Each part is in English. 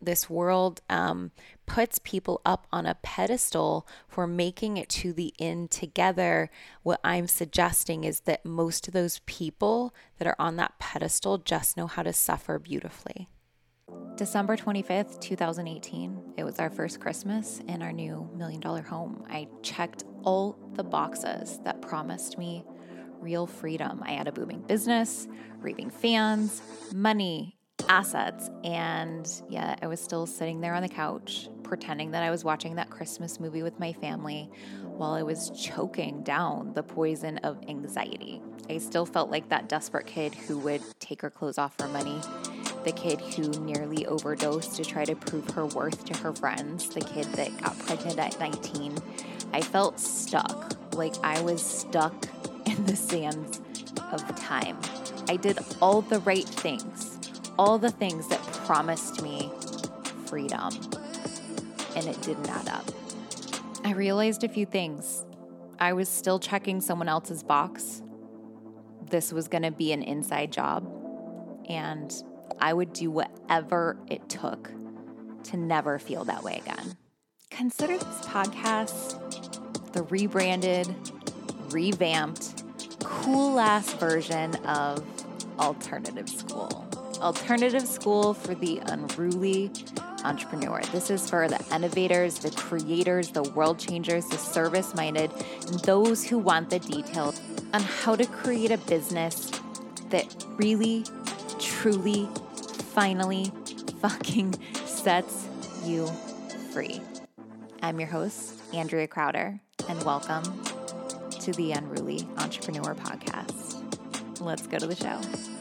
this world um, puts people up on a pedestal for making it to the end together. What I'm suggesting is that most of those people that are on that pedestal just know how to suffer beautifully. December 25th, 2018, it was our first Christmas in our new million dollar home. I checked all the boxes that promised me real freedom. I had a booming business, raving fans, money, assets. And yeah, I was still sitting there on the couch, pretending that I was watching that Christmas movie with my family while I was choking down the poison of anxiety. I still felt like that desperate kid who would take her clothes off for money the kid who nearly overdosed to try to prove her worth to her friends, the kid that got pregnant at 19. I felt stuck, like I was stuck in the sands of time. I did all the right things, all the things that promised me freedom, and it didn't add up. I realized a few things. I was still checking someone else's box. This was going to be an inside job, and I would do whatever it took to never feel that way again. Consider this podcast the rebranded, revamped, cool ass version of Alternative School. Alternative School for the Unruly Entrepreneur. This is for the innovators, the creators, the world changers, the service minded, and those who want the details on how to create a business that really, truly finally fucking sets you free. I'm your host, Andrea Crowder, and welcome to the Unruly Entrepreneur Podcast. Let's go to the show.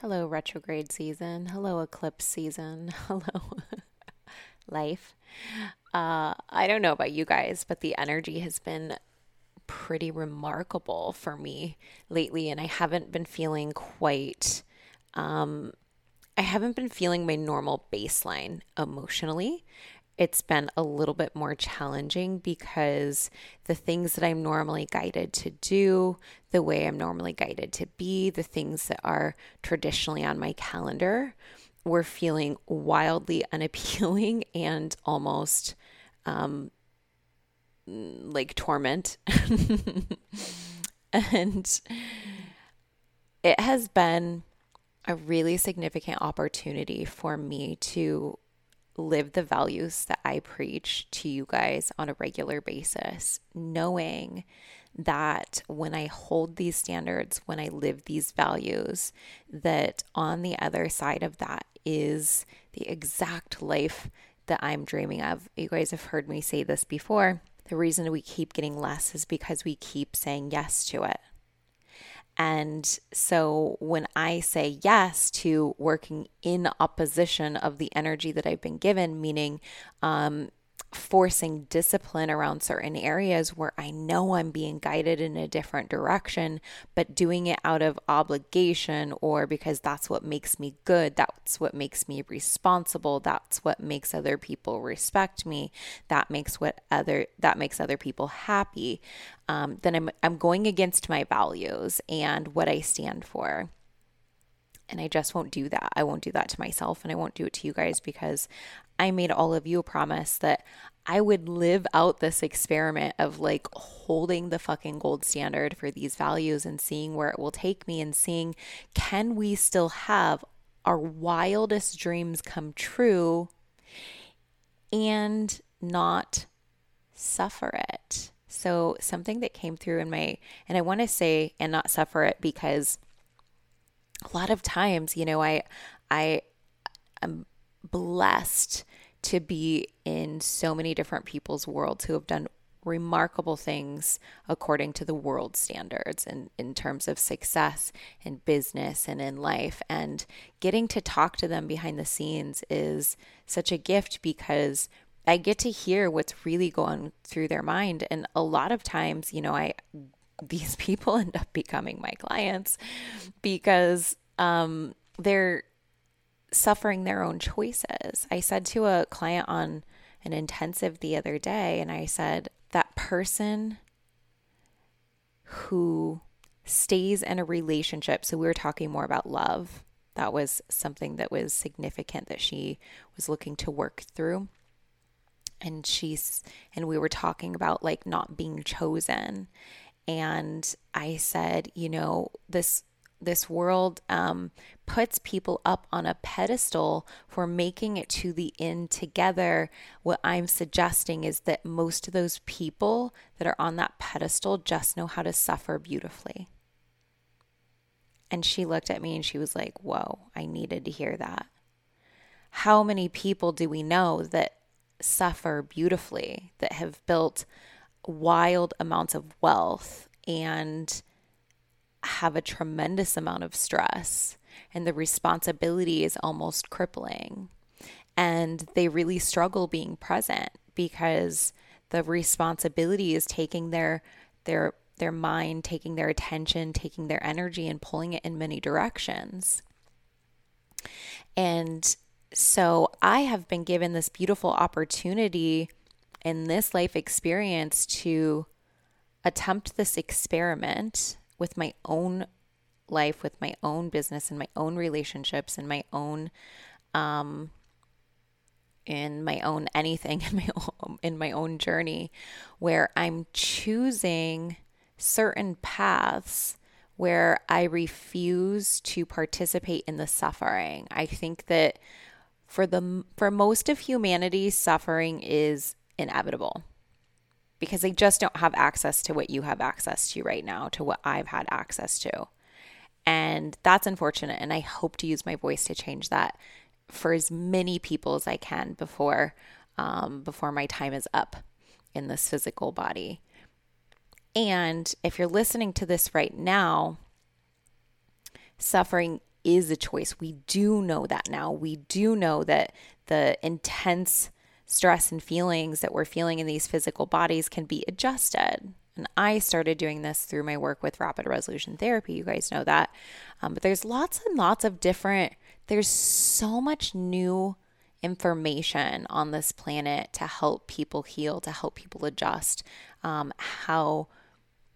Hello, retrograde season. Hello, eclipse season. Hello, life. Uh, I don't know about you guys, but the energy has been pretty remarkable for me lately, and I haven't been feeling quite. Um, I haven't been feeling my normal baseline emotionally. It's been a little bit more challenging because the things that I'm normally guided to do, the way I'm normally guided to be, the things that are traditionally on my calendar, were feeling wildly unappealing and almost um, like torment. and it has been a really significant opportunity for me to live the values that I preach to you guys on a regular basis, knowing that when I hold these standards, when I live these values, that on the other side of that is the exact life that I'm dreaming of. You guys have heard me say this before. The reason we keep getting less is because we keep saying yes to it. And so when I say yes to working in opposition of the energy that I've been given, meaning um, forcing discipline around certain areas where I know I'm being guided in a different direction, but doing it out of obligation or because that's what makes me good, that's what makes me responsible, that's what makes other people respect me, that makes what other that makes other people happy. Um, then I'm I'm going against my values and what I stand for. And I just won't do that. I won't do that to myself and I won't do it to you guys because I made all of you a promise that I would live out this experiment of like holding the fucking gold standard for these values and seeing where it will take me and seeing can we still have our wildest dreams come true and not suffer it. So, something that came through in my, and I want to say, and not suffer it because a lot of times, you know, I, I, am blessed to be in so many different people's worlds who have done remarkable things according to the world standards and in terms of success in business and in life. And getting to talk to them behind the scenes is such a gift because I get to hear what's really going through their mind. And a lot of times you know I these people end up becoming my clients because um, they're suffering their own choices. I said to a client on an intensive the other day, and I said, that person who stays in a relationship. So we were talking more about love. That was something that was significant that she was looking to work through. And she's, and we were talking about like not being chosen. And I said, you know, this this world um, puts people up on a pedestal for making it to the end together. What I'm suggesting is that most of those people that are on that pedestal just know how to suffer beautifully. And she looked at me and she was like, Whoa, I needed to hear that. How many people do we know that suffer beautifully, that have built wild amounts of wealth and have a tremendous amount of stress, and the responsibility is almost crippling. And they really struggle being present because the responsibility is taking their their their mind, taking their attention, taking their energy and pulling it in many directions. And so I have been given this beautiful opportunity in this life experience to attempt this experiment with my own life, with my own business and my own relationships and my own um in my own anything in my own, in my own journey where I'm choosing certain paths where I refuse to participate in the suffering. I think that for the for most of humanity suffering is inevitable because they just don't have access to what you have access to right now, to what I've had access to. And that's unfortunate. And I hope to use my voice to change that for as many people as I can before um, before my time is up in this physical body. And if you're listening to this right now, suffering is a choice. We do know that now. We do know that the intense stress and feelings that we're feeling in these physical bodies can be adjusted. And I started doing this through my work with rapid resolution therapy. You guys know that. Um, but there's lots and lots of different, there's so much new information on this planet to help people heal, to help people adjust um, how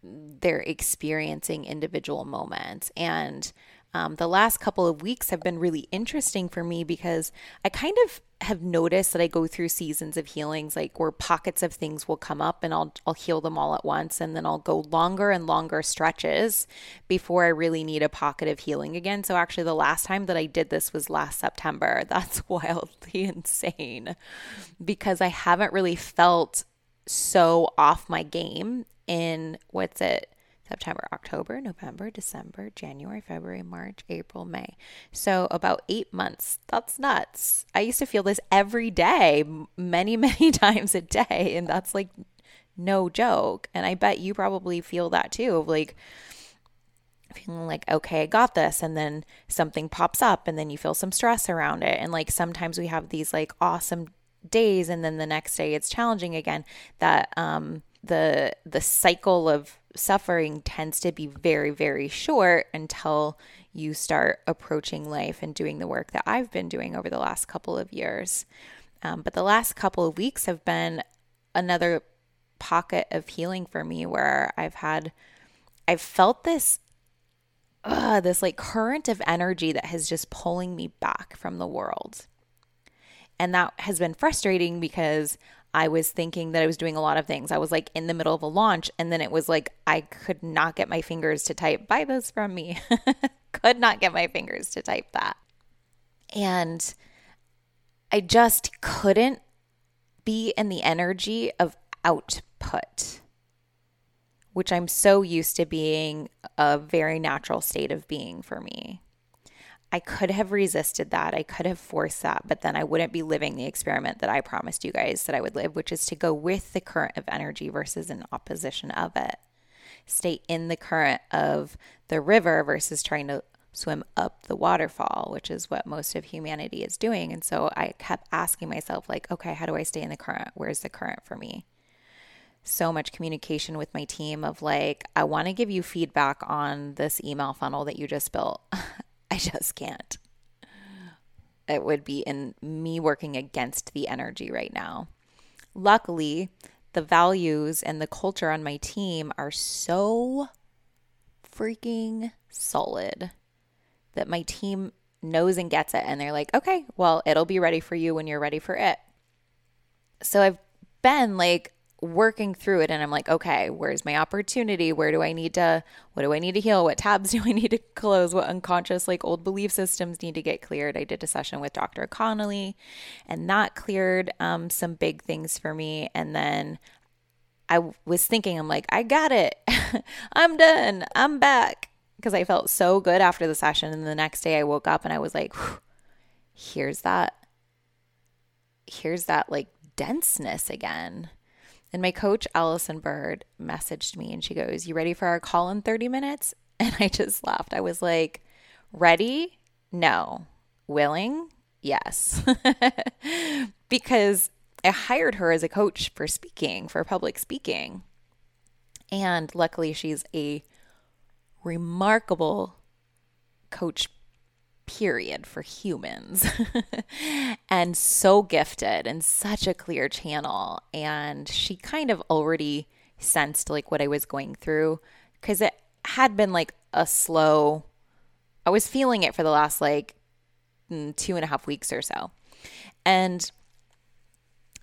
they're experiencing individual moments. And um, the last couple of weeks have been really interesting for me because I kind of have noticed that I go through seasons of healings, like where pockets of things will come up and I'll I'll heal them all at once, and then I'll go longer and longer stretches before I really need a pocket of healing again. So actually, the last time that I did this was last September. That's wildly insane because I haven't really felt so off my game in what's it September, October, November, December, January, February, March, April, May. So about eight months. That's nuts. I used to feel this every day, many, many times a day. And that's like no joke. And I bet you probably feel that too of like, feeling like, okay, I got this. And then something pops up and then you feel some stress around it. And like sometimes we have these like awesome days and then the next day it's challenging again. That, um, the the cycle of suffering tends to be very very short until you start approaching life and doing the work that I've been doing over the last couple of years. Um, but the last couple of weeks have been another pocket of healing for me where I've had I've felt this this like current of energy that has just pulling me back from the world. And that has been frustrating because I was thinking that I was doing a lot of things. I was like in the middle of a launch, and then it was like I could not get my fingers to type, buy this from me. could not get my fingers to type that. And I just couldn't be in the energy of output, which I'm so used to being a very natural state of being for me. I could have resisted that. I could have forced that, but then I wouldn't be living the experiment that I promised you guys that I would live, which is to go with the current of energy versus in opposition of it. Stay in the current of the river versus trying to swim up the waterfall, which is what most of humanity is doing. And so I kept asking myself, like, okay, how do I stay in the current? Where's the current for me? So much communication with my team of like, I want to give you feedback on this email funnel that you just built. I just can't. It would be in me working against the energy right now. Luckily, the values and the culture on my team are so freaking solid that my team knows and gets it. And they're like, okay, well, it'll be ready for you when you're ready for it. So I've been like working through it and I'm like, okay, where's my opportunity? Where do I need to, what do I need to heal? What tabs do I need to close? What unconscious, like old belief systems need to get cleared? I did a session with Dr. Connelly and that cleared um, some big things for me. And then I was thinking, I'm like, I got it. I'm done. I'm back. Because I felt so good after the session. And the next day I woke up and I was like, here's that, here's that like denseness again. And my coach, Allison Bird, messaged me and she goes, You ready for our call in 30 minutes? And I just laughed. I was like, Ready? No. Willing? Yes. because I hired her as a coach for speaking, for public speaking. And luckily, she's a remarkable coach, period, for humans. and so gifted and such a clear channel. And she kind of already sensed like what I was going through because it had been like a slow, I was feeling it for the last like mm, two and a half weeks or so. And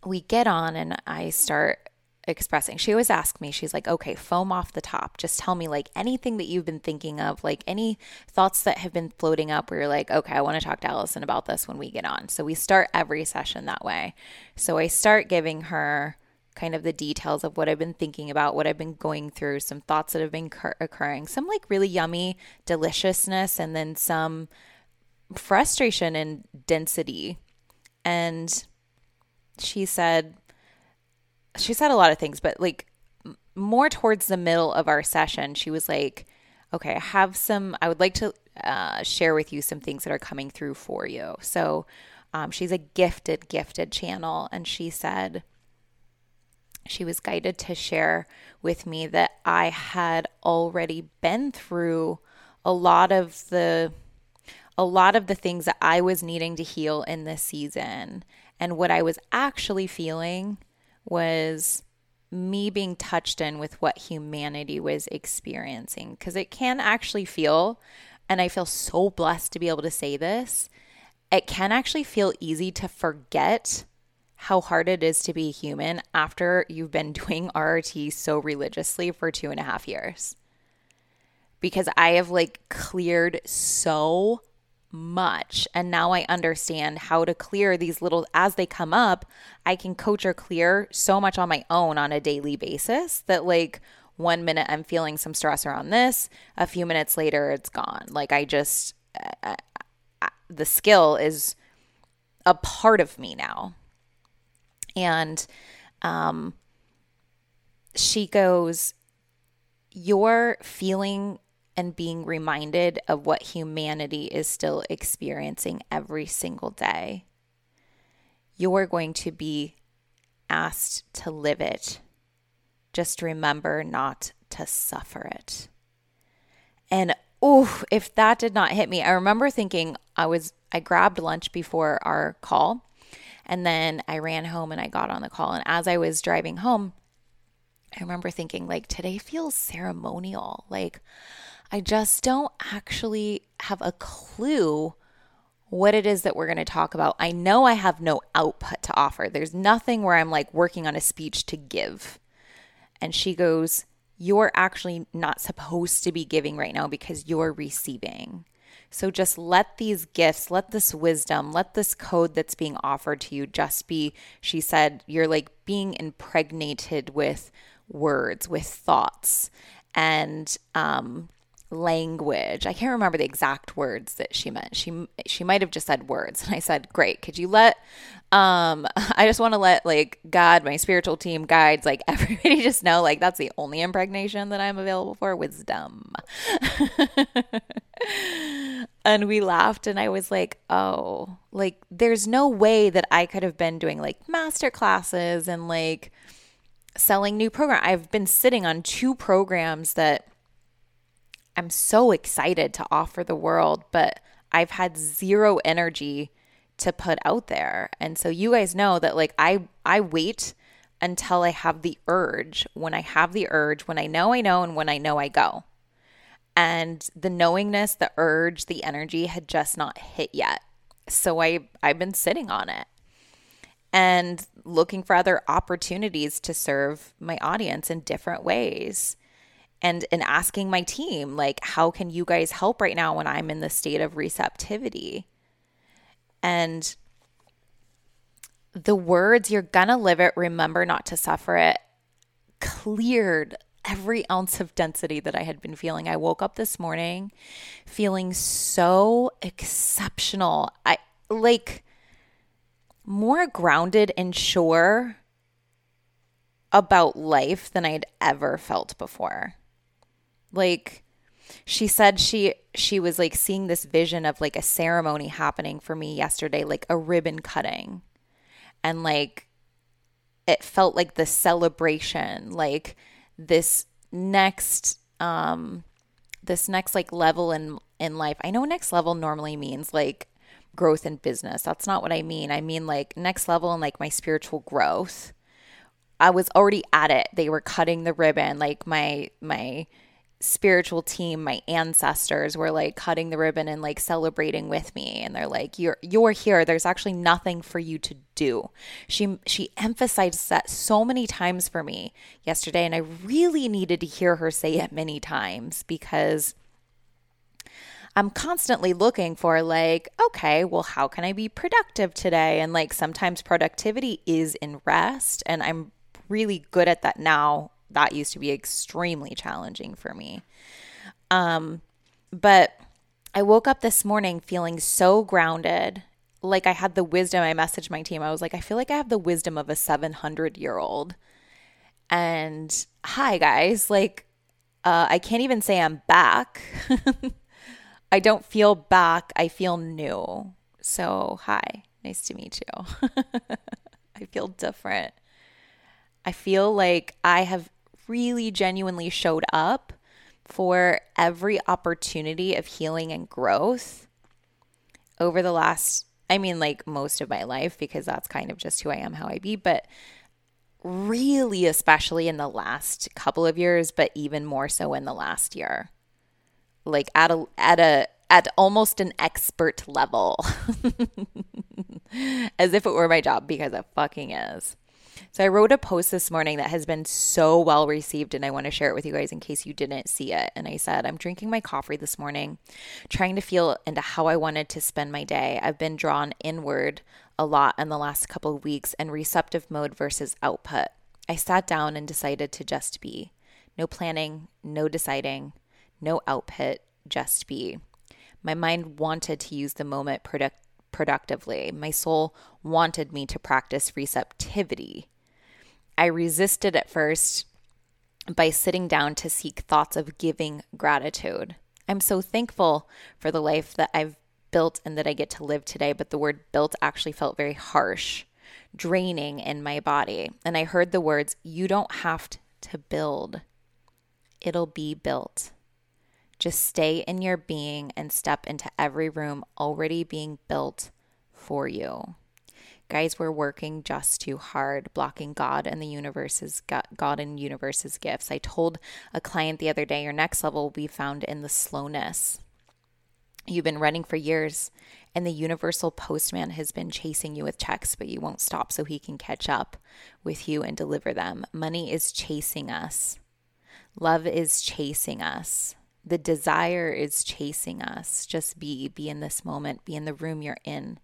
we get on and I start expressing. She always asks me, she's like, okay, foam off the top. Just tell me like anything that you've been thinking of, like any thoughts that have been floating up where you're like, okay, I want to talk to Allison about this when we get on. So we start every session that way. So I start giving her kind of the details of what I've been thinking about, what I've been going through, some thoughts that have been cur- occurring, some like really yummy deliciousness, and then some frustration and density. And she said she said a lot of things, but like more towards the middle of our session, she was like, "Okay, I have some. I would like to uh, share with you some things that are coming through for you." So um, she's a gifted, gifted channel, and she said she was guided to share with me that I had already been through a lot of the a lot of the things that I was needing to heal in this season and what I was actually feeling was me being touched in with what humanity was experiencing. Because it can actually feel, and I feel so blessed to be able to say this, it can actually feel easy to forget how hard it is to be human after you've been doing RRT so religiously for two and a half years. Because I have like cleared so much. And now I understand how to clear these little, as they come up, I can coach or clear so much on my own on a daily basis that, like, one minute I'm feeling some stress around this, a few minutes later it's gone. Like, I just, uh, uh, the skill is a part of me now. And, um, she goes, You're feeling and being reminded of what humanity is still experiencing every single day. You're going to be asked to live it. Just remember not to suffer it. And oh, if that did not hit me, I remember thinking I was, I grabbed lunch before our call and then I ran home and I got on the call. And as I was driving home, I remember thinking, like, today feels ceremonial. Like, I just don't actually have a clue what it is that we're going to talk about. I know I have no output to offer. There's nothing where I'm like working on a speech to give. And she goes, You're actually not supposed to be giving right now because you're receiving. So just let these gifts, let this wisdom, let this code that's being offered to you just be, she said, you're like being impregnated with words, with thoughts. And um, language. I can't remember the exact words that she meant. She she might have just said words. And I said, "Great. Could you let um I just want to let like God, my spiritual team, guides, like everybody just know like that's the only impregnation that I'm available for, wisdom." and we laughed and I was like, "Oh, like there's no way that I could have been doing like master classes and like selling new program. I've been sitting on two programs that I'm so excited to offer the world, but I've had zero energy to put out there. And so you guys know that like I I wait until I have the urge. When I have the urge, when I know I know and when I know I go. And the knowingness, the urge, the energy had just not hit yet. So I I've been sitting on it and looking for other opportunities to serve my audience in different ways and and asking my team like how can you guys help right now when I'm in the state of receptivity and the words you're gonna live it remember not to suffer it cleared every ounce of density that I had been feeling. I woke up this morning feeling so exceptional. I like more grounded and sure about life than I'd ever felt before. Like she said she she was like seeing this vision of like a ceremony happening for me yesterday, like a ribbon cutting. And like it felt like the celebration, like this next um this next like level in in life. I know next level normally means like growth in business. That's not what I mean. I mean like next level in like my spiritual growth. I was already at it. They were cutting the ribbon. Like my my spiritual team, my ancestors were like cutting the ribbon and like celebrating with me and they're like you're you're here. There's actually nothing for you to do. She she emphasized that so many times for me yesterday and I really needed to hear her say it many times because I'm constantly looking for, like, okay, well, how can I be productive today? And like sometimes productivity is in rest, and I'm really good at that now. That used to be extremely challenging for me. Um, but I woke up this morning feeling so grounded. Like I had the wisdom. I messaged my team. I was like, I feel like I have the wisdom of a 700 year old. And hi, guys. Like, uh, I can't even say I'm back. I don't feel back. I feel new. So, hi. Nice to meet you. I feel different. I feel like I have really genuinely showed up for every opportunity of healing and growth over the last, I mean, like most of my life, because that's kind of just who I am, how I be, but really, especially in the last couple of years, but even more so in the last year like at a at a at almost an expert level. As if it were my job because it fucking is. So I wrote a post this morning that has been so well received and I want to share it with you guys in case you didn't see it. And I said, I'm drinking my coffee this morning, trying to feel into how I wanted to spend my day. I've been drawn inward a lot in the last couple of weeks and receptive mode versus output. I sat down and decided to just be. No planning, no deciding, no output, just be. My mind wanted to use the moment product- productively. My soul wanted me to practice receptivity. I resisted at first by sitting down to seek thoughts of giving gratitude. I'm so thankful for the life that I've built and that I get to live today, but the word built actually felt very harsh, draining in my body. And I heard the words, You don't have to build, it'll be built. Just stay in your being and step into every room already being built for you. Guys, we're working just too hard, blocking God and the universe's God and universe's gifts. I told a client the other day, your next level will be found in the slowness. You've been running for years, and the universal postman has been chasing you with checks, but you won't stop so he can catch up with you and deliver them. Money is chasing us, love is chasing us. The desire is chasing us. Just be, be in this moment, be in the room you're in.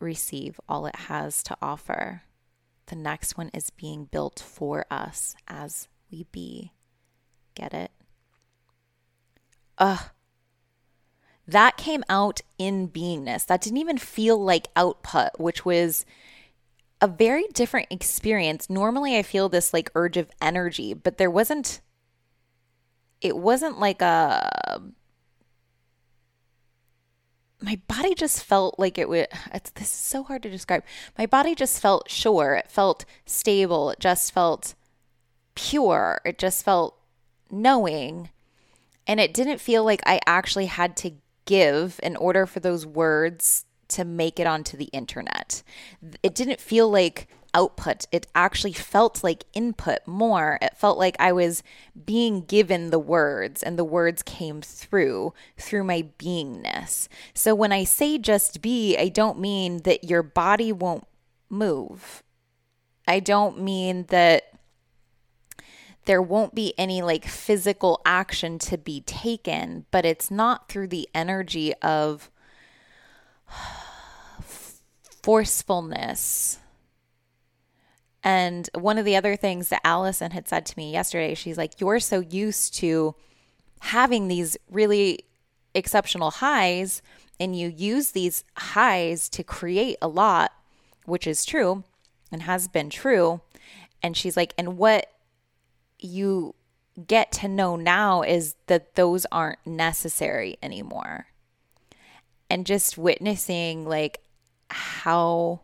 Receive all it has to offer. The next one is being built for us as we be. Get it? Ugh. That came out in beingness. That didn't even feel like output, which was a very different experience. Normally, I feel this like urge of energy, but there wasn't it wasn't like a my body just felt like it would it's this is so hard to describe. My body just felt sure. It felt stable. It just felt pure. It just felt knowing. And it didn't feel like i actually had to give in order for those words to make it onto the internet. It didn't feel like output. It actually felt like input more. It felt like I was being given the words and the words came through through my beingness. So when I say just be, I don't mean that your body won't move. I don't mean that there won't be any like physical action to be taken, but it's not through the energy of forcefulness. And one of the other things that Allison had said to me yesterday, she's like, You're so used to having these really exceptional highs, and you use these highs to create a lot, which is true and has been true. And she's like, And what you get to know now is that those aren't necessary anymore. And just witnessing like how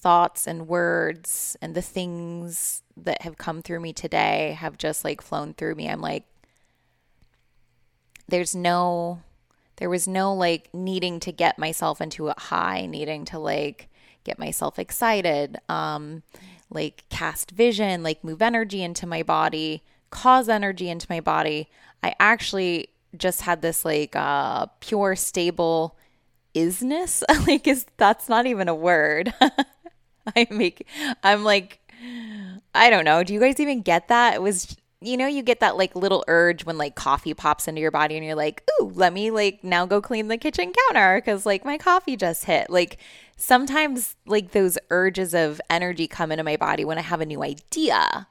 thoughts and words and the things that have come through me today have just like flown through me. I'm like, there's no, there was no like needing to get myself into a high, needing to like get myself excited. Um, like cast vision, like move energy into my body, cause energy into my body. I actually just had this like uh pure stable isness. like is that's not even a word. I make I'm like I don't know. Do you guys even get that? It was you know, you get that like little urge when like coffee pops into your body and you're like, "Ooh, let me like now go clean the kitchen counter cuz like my coffee just hit." Like sometimes like those urges of energy come into my body when I have a new idea.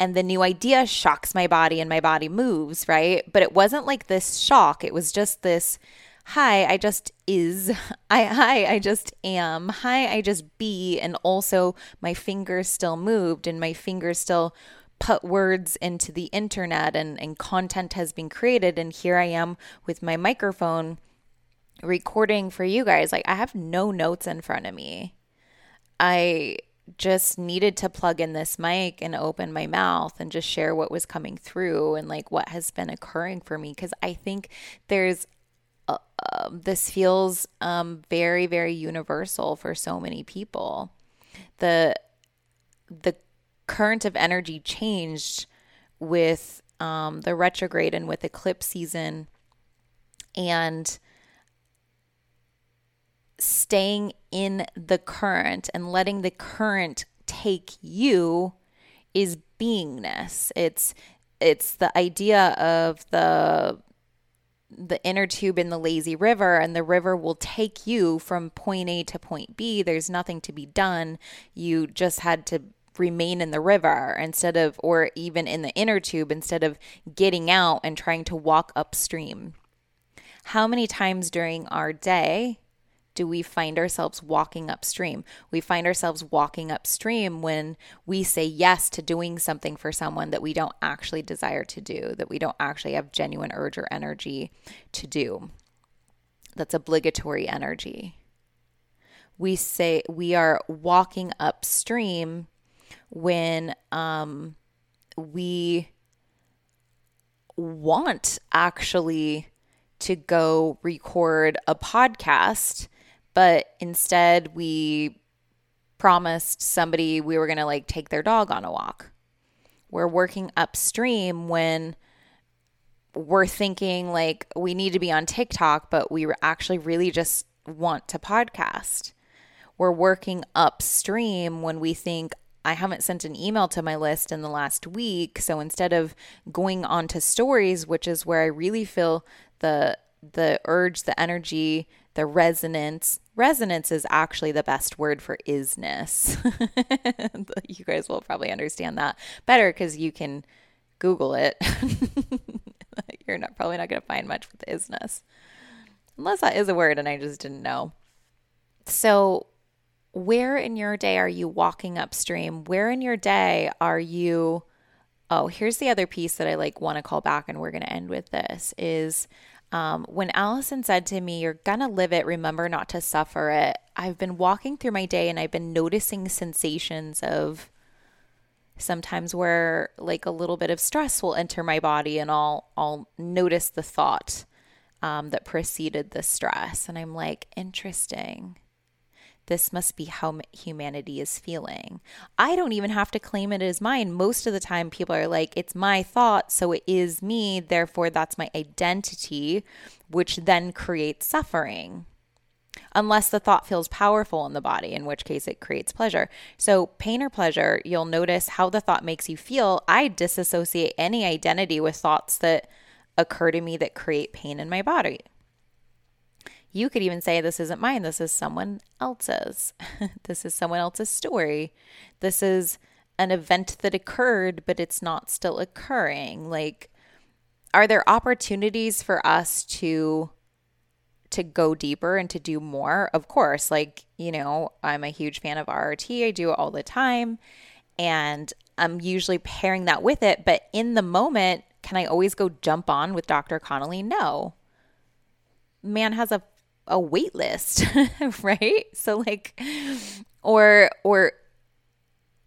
And the new idea shocks my body and my body moves, right? But it wasn't like this shock. It was just this hi, I just is. I hi, I just am. Hi, I just be. And also my fingers still moved and my fingers still put words into the internet and, and content has been created. And here I am with my microphone recording for you guys, like I have no notes in front of me. I just needed to plug in this mic and open my mouth and just share what was coming through and like what has been occurring for me because I think there's uh, uh, this feels um, very very universal for so many people. The the current of energy changed with um, the retrograde and with eclipse season and staying in the current and letting the current take you is beingness. It's it's the idea of the the inner tube in the lazy river and the river will take you from point A to point B. There's nothing to be done. You just had to remain in the river instead of or even in the inner tube instead of getting out and trying to walk upstream. How many times during our day do we find ourselves walking upstream? We find ourselves walking upstream when we say yes to doing something for someone that we don't actually desire to do, that we don't actually have genuine urge or energy to do. That's obligatory energy. We say we are walking upstream when um, we want actually to go record a podcast but instead, we promised somebody we were going to like take their dog on a walk. We're working upstream when we're thinking like we need to be on TikTok, but we actually really just want to podcast. We're working upstream when we think I haven't sent an email to my list in the last week. So instead of going on to stories, which is where I really feel the the urge, the energy, the resonance. Resonance is actually the best word for isness. you guys will probably understand that better because you can Google it. You're not probably not going to find much with isness, unless that is a word and I just didn't know. So, where in your day are you walking upstream? Where in your day are you? Oh, here's the other piece that I like want to call back, and we're going to end with this is um, when Allison said to me, You're gonna live it, remember not to suffer it, I've been walking through my day and I've been noticing sensations of sometimes where like a little bit of stress will enter my body and I'll I'll notice the thought um, that preceded the stress. And I'm like interesting this must be how humanity is feeling. I don't even have to claim it as mine. Most of the time, people are like, it's my thought, so it is me. Therefore, that's my identity, which then creates suffering. Unless the thought feels powerful in the body, in which case it creates pleasure. So, pain or pleasure, you'll notice how the thought makes you feel. I disassociate any identity with thoughts that occur to me that create pain in my body. You could even say, This isn't mine. This is someone else's. this is someone else's story. This is an event that occurred, but it's not still occurring. Like, are there opportunities for us to to go deeper and to do more of course like you know i'm a huge fan of rrt i do it all the time and i'm usually pairing that with it but in the moment can i always go jump on with dr connelly no man has a a wait list, right? So like or or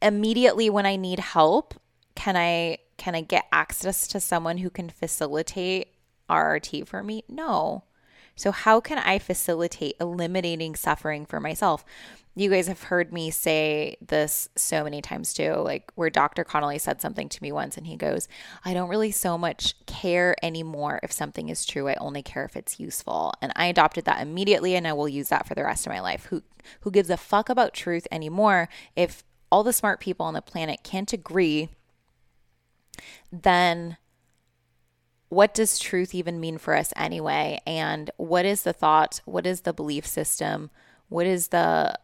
immediately when I need help, can I can I get access to someone who can facilitate RRT for me? No. So how can I facilitate eliminating suffering for myself? You guys have heard me say this so many times too, like where Dr. Connelly said something to me once and he goes, I don't really so much care anymore if something is true. I only care if it's useful. And I adopted that immediately and I will use that for the rest of my life. Who who gives a fuck about truth anymore if all the smart people on the planet can't agree, then what does truth even mean for us anyway? And what is the thought? What is the belief system? What is the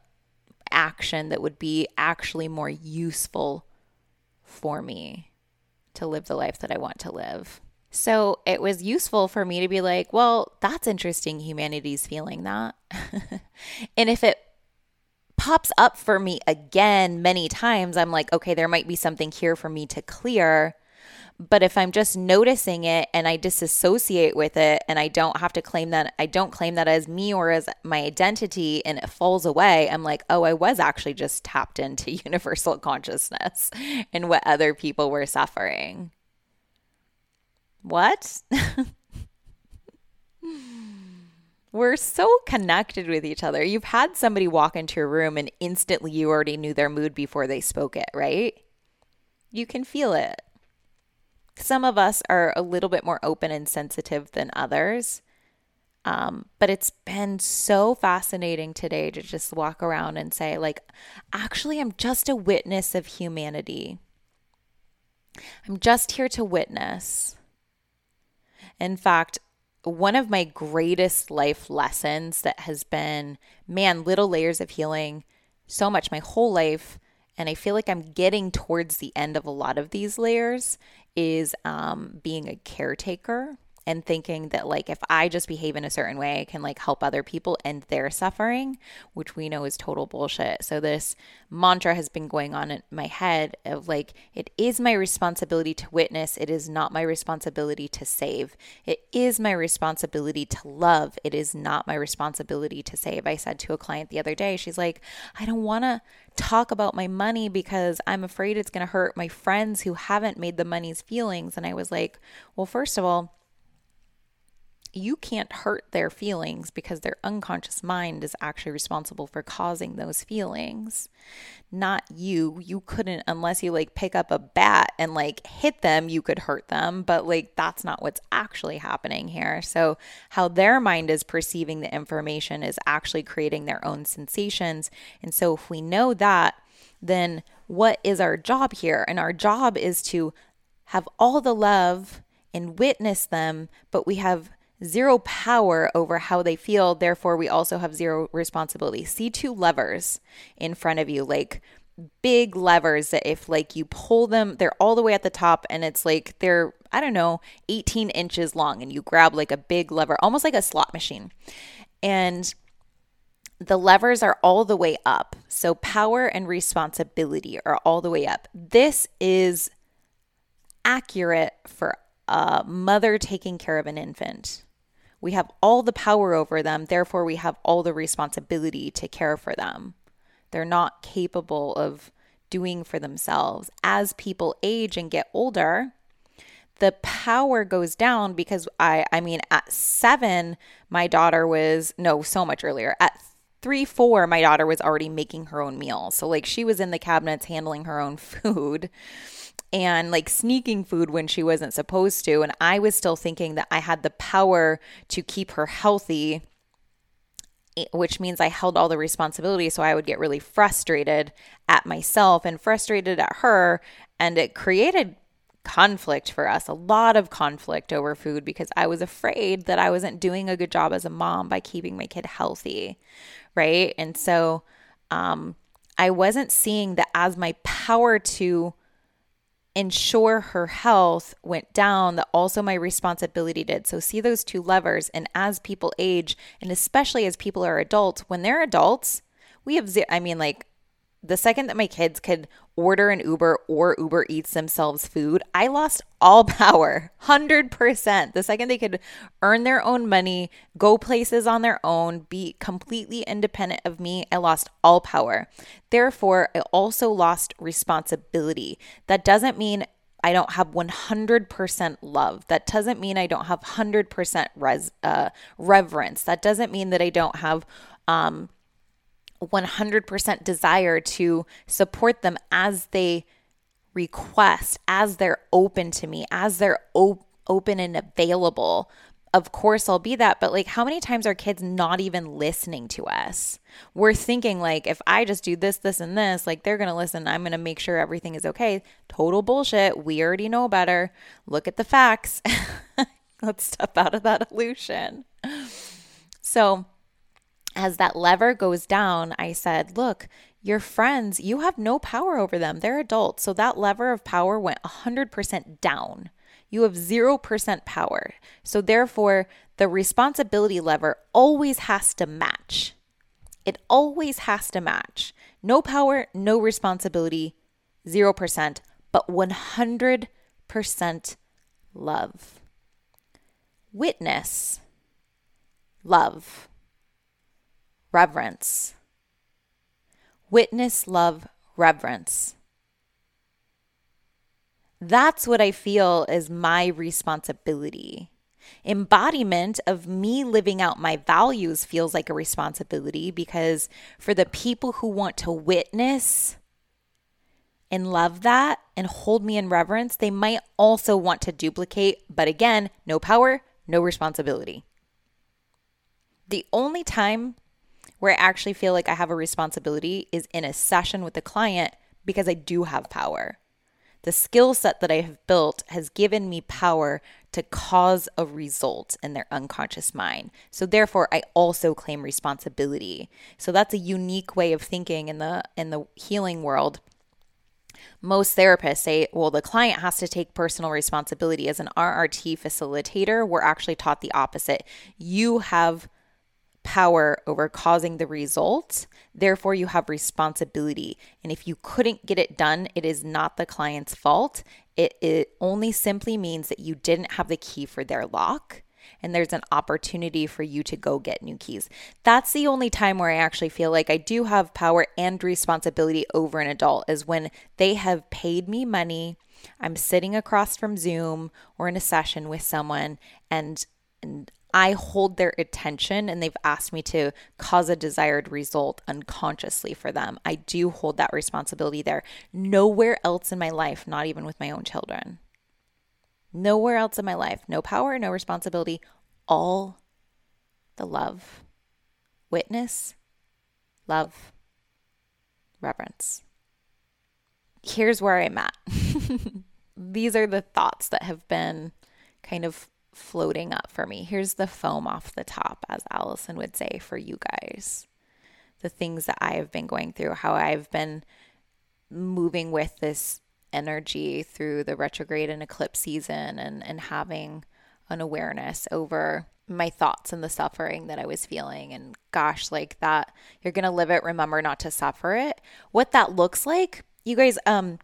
action that would be actually more useful for me to live the life that I want to live. So it was useful for me to be like, well, that's interesting. Humanity's feeling that. and if it pops up for me again many times, I'm like, okay, there might be something here for me to clear. But if I'm just noticing it and I disassociate with it and I don't have to claim that, I don't claim that as me or as my identity and it falls away, I'm like, oh, I was actually just tapped into universal consciousness and what other people were suffering. What? We're so connected with each other. You've had somebody walk into your room and instantly you already knew their mood before they spoke it, right? You can feel it. Some of us are a little bit more open and sensitive than others. Um, but it's been so fascinating today to just walk around and say, like, actually, I'm just a witness of humanity. I'm just here to witness. In fact, one of my greatest life lessons that has been, man, little layers of healing so much my whole life. And I feel like I'm getting towards the end of a lot of these layers is um, being a caretaker and thinking that like if I just behave in a certain way, I can like help other people end their suffering, which we know is total bullshit. So this mantra has been going on in my head of like it is my responsibility to witness, it is not my responsibility to save. It is my responsibility to love. It is not my responsibility to save. I said to a client the other day, she's like, "I don't want to talk about my money because I'm afraid it's going to hurt my friends who haven't made the money's feelings." And I was like, "Well, first of all, you can't hurt their feelings because their unconscious mind is actually responsible for causing those feelings. Not you. You couldn't unless you like pick up a bat and like hit them you could hurt them but like that's not what's actually happening here. So how their mind is perceiving the information is actually creating their own sensations. And so if we know that then what is our job here? And our job is to have all the love and witness them but we have zero power over how they feel. Therefore, we also have zero responsibility. See two levers in front of you, like big levers that if like you pull them, they're all the way at the top and it's like they're, I don't know, 18 inches long and you grab like a big lever, almost like a slot machine. And the levers are all the way up. So power and responsibility are all the way up. This is accurate for a mother taking care of an infant. We have all the power over them, therefore, we have all the responsibility to care for them. They're not capable of doing for themselves. As people age and get older, the power goes down because I I mean at 7 my daughter was no so much earlier at three, four, my daughter was already making her own meals. So, like, she was in the cabinets handling her own food and like sneaking food when she wasn't supposed to. And I was still thinking that I had the power to keep her healthy, which means I held all the responsibility. So I would get really frustrated at myself and frustrated at her. And it created conflict for us, a lot of conflict over food because I was afraid that I wasn't doing a good job as a mom by keeping my kid healthy. Right. And so, um, I wasn't seeing that as my power to ensure her health went down, that also my responsibility did. So, see those two levers. And as people age, and especially as people are adults, when they're adults, we have, I mean, like, the second that my kids could order an Uber or Uber eats themselves food, I lost all power, 100%. The second they could earn their own money, go places on their own, be completely independent of me, I lost all power. Therefore, I also lost responsibility. That doesn't mean I don't have 100% love. That doesn't mean I don't have 100% res, uh, reverence. That doesn't mean that I don't have um, 100% desire to support them as they request, as they're open to me, as they're op- open and available. Of course, I'll be that, but like, how many times are kids not even listening to us? We're thinking, like, if I just do this, this, and this, like, they're gonna listen. I'm gonna make sure everything is okay. Total bullshit. We already know better. Look at the facts. Let's step out of that illusion. So, as that lever goes down, I said, Look, your friends, you have no power over them. They're adults. So that lever of power went 100% down. You have 0% power. So therefore, the responsibility lever always has to match. It always has to match. No power, no responsibility, 0%, but 100% love. Witness, love reverence. Witness, love, reverence. That's what I feel is my responsibility. Embodiment of me living out my values feels like a responsibility because for the people who want to witness and love that and hold me in reverence, they might also want to duplicate, but again, no power, no responsibility. The only time where I actually feel like I have a responsibility is in a session with the client because I do have power. The skill set that I have built has given me power to cause a result in their unconscious mind. So therefore I also claim responsibility. So that's a unique way of thinking in the in the healing world. Most therapists say, well, the client has to take personal responsibility. As an RRT facilitator, we're actually taught the opposite. You have power over causing the result. Therefore, you have responsibility. And if you couldn't get it done, it is not the client's fault. It, it only simply means that you didn't have the key for their lock and there's an opportunity for you to go get new keys. That's the only time where I actually feel like I do have power and responsibility over an adult is when they have paid me money. I'm sitting across from Zoom or in a session with someone and and I hold their attention and they've asked me to cause a desired result unconsciously for them. I do hold that responsibility there. Nowhere else in my life, not even with my own children. Nowhere else in my life. No power, no responsibility. All the love. Witness, love, reverence. Here's where I'm at. These are the thoughts that have been kind of floating up for me. Here's the foam off the top, as Allison would say, for you guys. The things that I have been going through, how I've been moving with this energy through the retrograde and eclipse season and, and having an awareness over my thoughts and the suffering that I was feeling. And gosh, like that, you're going to live it, remember not to suffer it. What that looks like, you guys, um,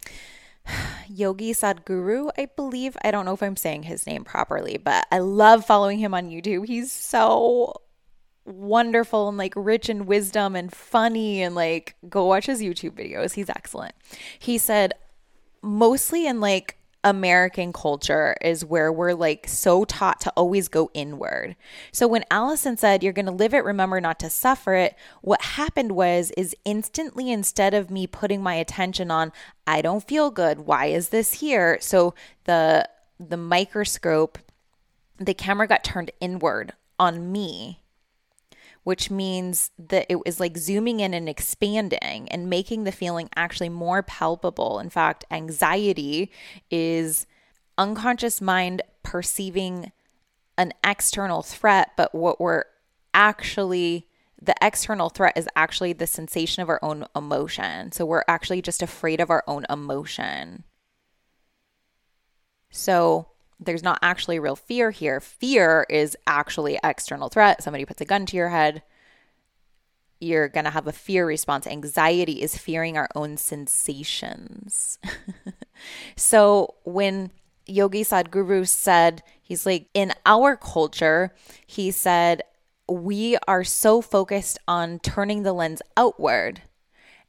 Yogi Sadhguru, I believe. I don't know if I'm saying his name properly, but I love following him on YouTube. He's so wonderful and like rich in wisdom and funny and like go watch his YouTube videos. He's excellent. He said mostly in like American culture is where we're like so taught to always go inward. So when Allison said you're going to live it remember not to suffer it, what happened was is instantly instead of me putting my attention on I don't feel good, why is this here? So the the microscope the camera got turned inward on me which means that it was like zooming in and expanding and making the feeling actually more palpable. In fact, anxiety is unconscious mind perceiving an external threat, but what we're actually the external threat is actually the sensation of our own emotion. So we're actually just afraid of our own emotion. So there's not actually real fear here. Fear is actually external threat. Somebody puts a gun to your head. You're going to have a fear response. Anxiety is fearing our own sensations. so when Yogi Sadhguru said, he's like, in our culture, he said, we are so focused on turning the lens outward.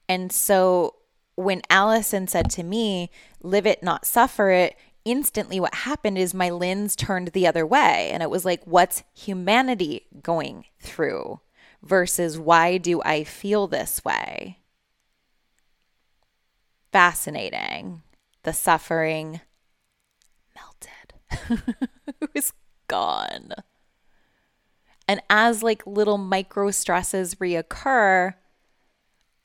And so when Allison said to me, live it, not suffer it, instantly what happened is my lens turned the other way. And it was like, what's humanity going through versus why do I feel this way? Fascinating. The suffering melted, it was gone. And as like little micro stresses reoccur,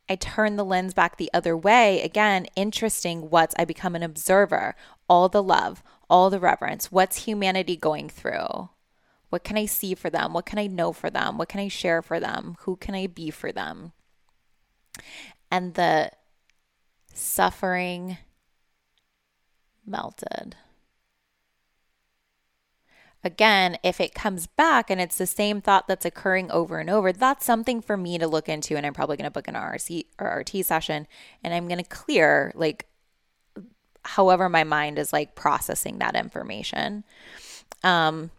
I turn the lens back the other way. Again, interesting what's I become an observer all the love, all the reverence. What's humanity going through? What can I see for them? What can I know for them? What can I share for them? Who can I be for them? And the suffering melted. Again, if it comes back and it's the same thought that's occurring over and over, that's something for me to look into. And I'm probably going to book an RC or RT session and I'm going to clear like however my mind is like processing that information. Um,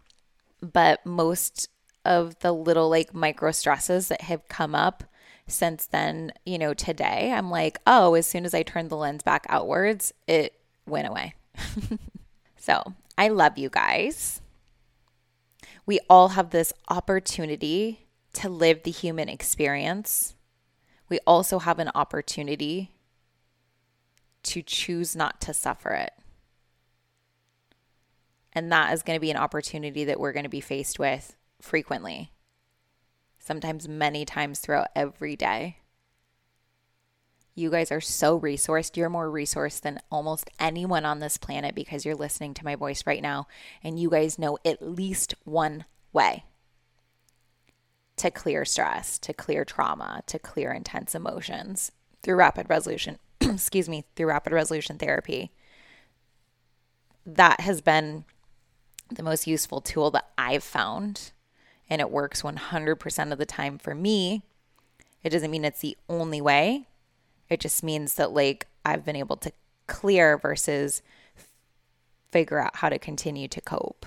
but most of the little like micro stresses that have come up since then, you know, today, I'm like, oh, as soon as I turned the lens back outwards, it went away. so I love you guys. We all have this opportunity to live the human experience. We also have an opportunity to choose not to suffer it. And that is going to be an opportunity that we're going to be faced with frequently, sometimes many times throughout every day. You guys are so resourced. You're more resourced than almost anyone on this planet because you're listening to my voice right now. And you guys know at least one way to clear stress, to clear trauma, to clear intense emotions through rapid resolution. excuse me, through rapid resolution therapy. That has been the most useful tool that I've found, and it works 100% of the time for me. It doesn't mean it's the only way. It just means that, like, I've been able to clear versus figure out how to continue to cope.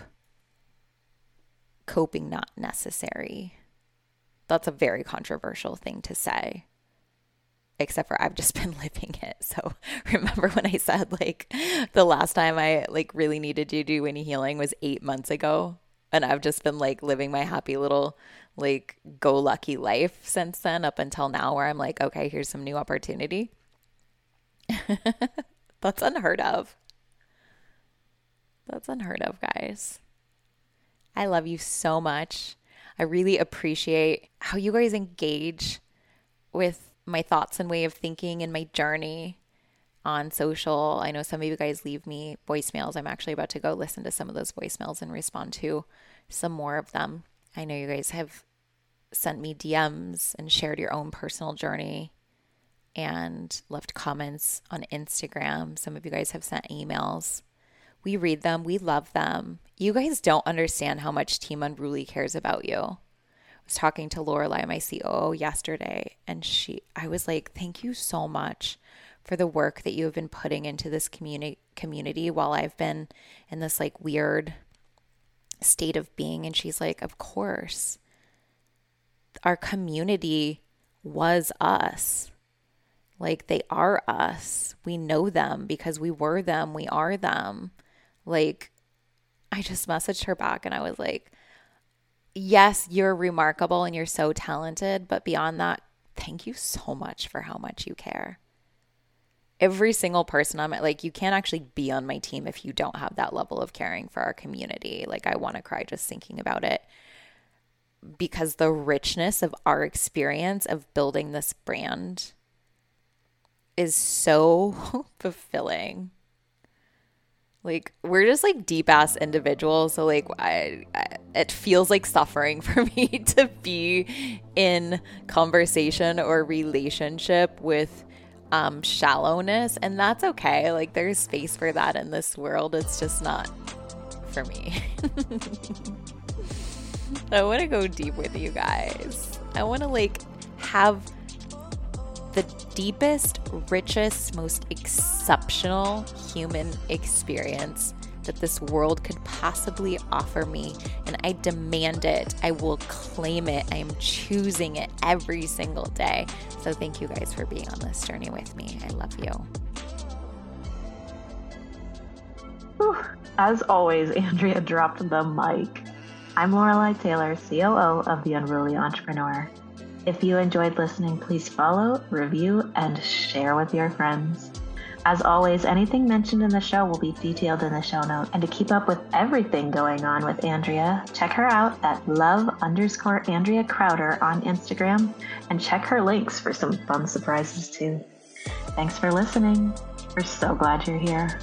Coping not necessary. That's a very controversial thing to say except for I've just been living it. So remember when I said like the last time I like really needed to do any healing was 8 months ago and I've just been like living my happy little like go lucky life since then up until now where I'm like okay, here's some new opportunity. That's unheard of. That's unheard of, guys. I love you so much. I really appreciate how you guys engage with my thoughts and way of thinking and my journey on social. I know some of you guys leave me voicemails. I'm actually about to go listen to some of those voicemails and respond to some more of them. I know you guys have sent me DMs and shared your own personal journey and left comments on Instagram. Some of you guys have sent emails. We read them, we love them. You guys don't understand how much Team Unruly cares about you talking to Lorelai, my COO, yesterday, and she, I was like, "Thank you so much for the work that you have been putting into this community community while I've been in this like weird state of being." And she's like, "Of course, our community was us." Like they are us. We know them because we were them. We are them. Like I just messaged her back and I was like, yes, you're remarkable and you're so talented. But beyond that, thank you so much for how much you care. Every single person on my like you can't actually be on my team if you don't have that level of caring for our community. Like I want to cry just thinking about it because the richness of our experience of building this brand is so fulfilling. Like we're just like deep ass individuals, so like I, I, it feels like suffering for me to be in conversation or relationship with um shallowness and that's okay. Like there's space for that in this world. It's just not for me. I want to go deep with you guys. I want to like have the deepest, richest, most exceptional human experience that this world could possibly offer me. And I demand it. I will claim it. I am choosing it every single day. So thank you guys for being on this journey with me. I love you. As always, Andrea dropped the mic. I'm Lorelei Taylor, COO of The Unruly Entrepreneur. If you enjoyed listening, please follow, review, and share with your friends. As always, anything mentioned in the show will be detailed in the show note. And to keep up with everything going on with Andrea, check her out at love underscore Andrea Crowder on Instagram and check her links for some fun surprises too. Thanks for listening. We're so glad you're here.